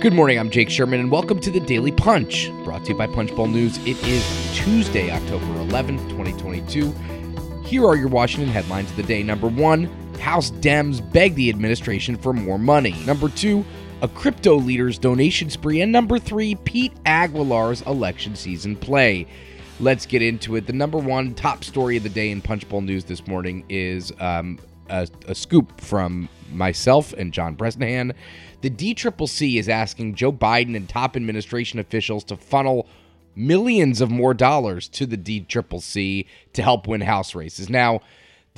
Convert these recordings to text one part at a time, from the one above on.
Good morning, I'm Jake Sherman, and welcome to the Daily Punch, brought to you by Punchbowl News. It is Tuesday, October 11th, 2022. Here are your Washington headlines of the day. Number one, House Dems beg the administration for more money. Number two, a crypto leader's donation spree. And number three, Pete Aguilar's election season play. Let's get into it. The number one top story of the day in Punchbowl News this morning is um, a, a scoop from myself and John Bresnahan. The DCCC is asking Joe Biden and top administration officials to funnel millions of more dollars to the DCCC to help win House races. Now,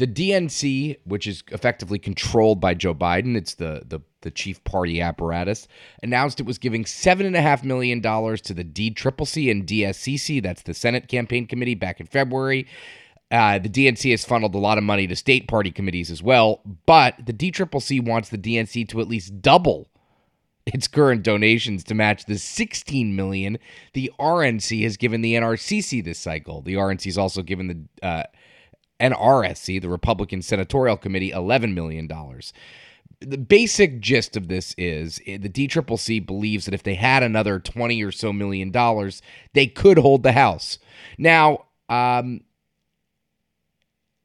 the DNC, which is effectively controlled by Joe Biden, it's the the, the chief party apparatus, announced it was giving seven and a half million dollars to the DCCC and DSCC, that's the Senate campaign committee, back in February. Uh, the DNC has funneled a lot of money to state party committees as well, but the DCCC wants the DNC to at least double its current donations to match the 16 million the RNC has given the NRCC this cycle. The RNC has also given the uh, NRSC, the Republican Senatorial Committee, 11 million dollars. The basic gist of this is eh, the DCCC believes that if they had another 20 or so million dollars, they could hold the House. Now, um,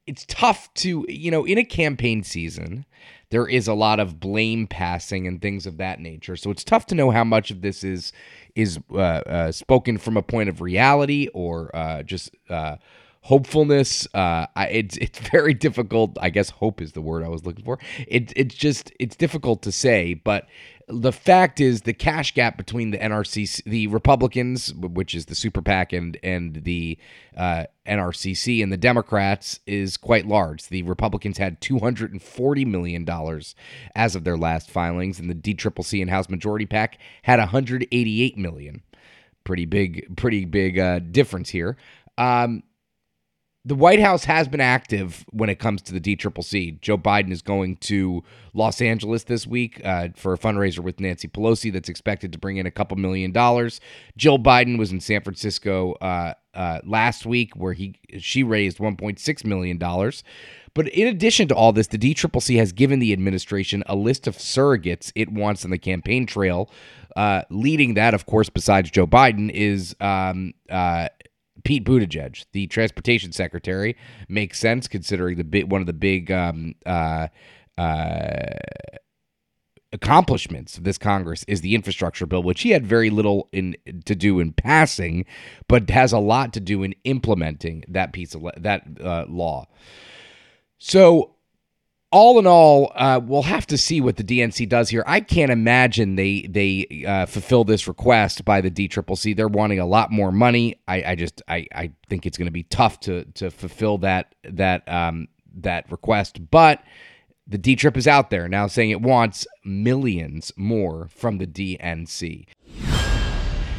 it's tough to, you know, in a campaign season, there is a lot of blame passing and things of that nature. So it's tough to know how much of this is is uh, uh, spoken from a point of reality or uh, just uh, hopefulness. Uh, I, it's it's very difficult. I guess hope is the word I was looking for. It it's just it's difficult to say, but the fact is the cash gap between the NRC, the Republicans, which is the super PAC, and and the uh, NRCC and the Democrats is quite large. The Republicans had 240 million dollars as of their last filings, and the DCCC and House Majority PAC had 188 million. Pretty big, pretty big uh, difference here. Um, the White House has been active when it comes to the DCCC. Joe Biden is going to Los Angeles this week uh, for a fundraiser with Nancy Pelosi that's expected to bring in a couple million dollars. Jill Biden was in San Francisco uh, uh, last week where he she raised 1.6 million dollars. But in addition to all this, the DCCC has given the administration a list of surrogates it wants on the campaign trail. Uh, leading that, of course, besides Joe Biden, is um, uh, Pete Buttigieg, the transportation secretary, makes sense considering the bit one of the big um, uh, uh, accomplishments of this Congress is the infrastructure bill, which he had very little in to do in passing, but has a lot to do in implementing that piece of that uh, law. So all in all, uh, we'll have to see what the DNC does here. I can't imagine they they uh, fulfill this request by the DCCC. They're wanting a lot more money. I, I just I, I think it's going to be tough to to fulfill that that um, that request. But the D Trip is out there now saying it wants millions more from the DNC.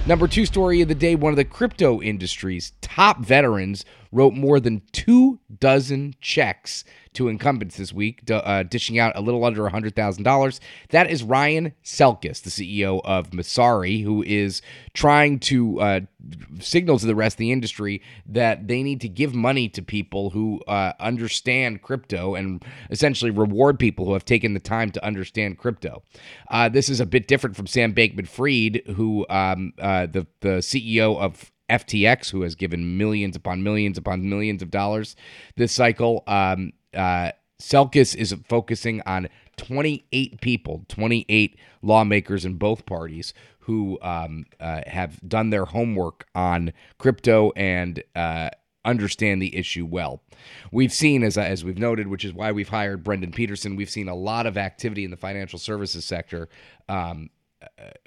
Number two story of the day one of the crypto industry's top veterans wrote more than two dozen checks to incumbents this week, uh, dishing out a little under $100,000. That is Ryan Selkis, the CEO of Messari, who is trying to uh, signal to the rest of the industry that they need to give money to people who uh, understand crypto and essentially reward people who have taken the time to understand crypto. Uh, this is a bit different from Sam Bankman Fried, who um, uh, the, the CEO of FTX, who has given millions upon millions upon millions of dollars this cycle. Um, uh, Selkis is focusing on 28 people, 28 lawmakers in both parties who um, uh, have done their homework on crypto and uh, understand the issue well. We've seen, as, as we've noted, which is why we've hired Brendan Pedersen, we've seen a lot of activity in the financial services sector um,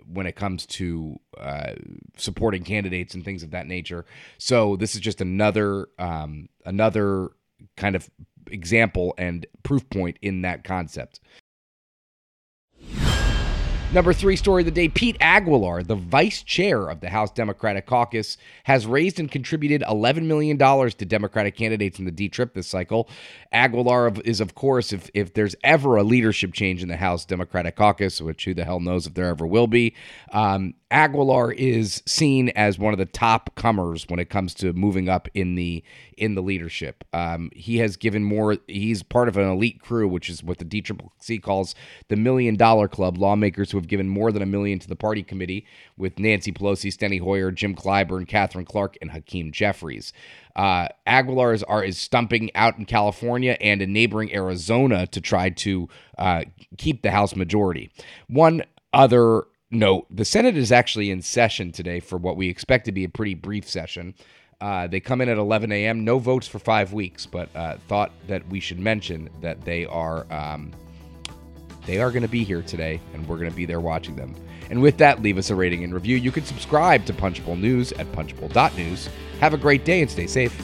when it comes to uh, supporting candidates and things of that nature. So this is just another um, another kind of example and proof point in that concept. Number three story of the day Pete Aguilar, the vice chair of the House Democratic Caucus, has raised and contributed $11 million to Democratic candidates in the D trip this cycle. Aguilar is, of course, if, if there's ever a leadership change in the House Democratic Caucus, which who the hell knows if there ever will be, um, Aguilar is seen as one of the top comers when it comes to moving up in the in the leadership. Um, he has given more. He's part of an elite crew, which is what the D Triple C calls the Million Dollar Club. Lawmakers who have given more than a million to the party committee, with Nancy Pelosi, Steny Hoyer, Jim Clyburn, Katherine Clark, and Hakeem Jeffries. Uh, Aguilar is, are, is stumping out in California and in neighboring Arizona to try to uh, keep the House majority. One other note the Senate is actually in session today for what we expect to be a pretty brief session. Uh, they come in at 11 a.m. No votes for five weeks, but uh, thought that we should mention that they are um, they are going to be here today, and we're going to be there watching them. And with that, leave us a rating and review. You can subscribe to Punchbowl News at punchbowl.news. Have a great day and stay safe.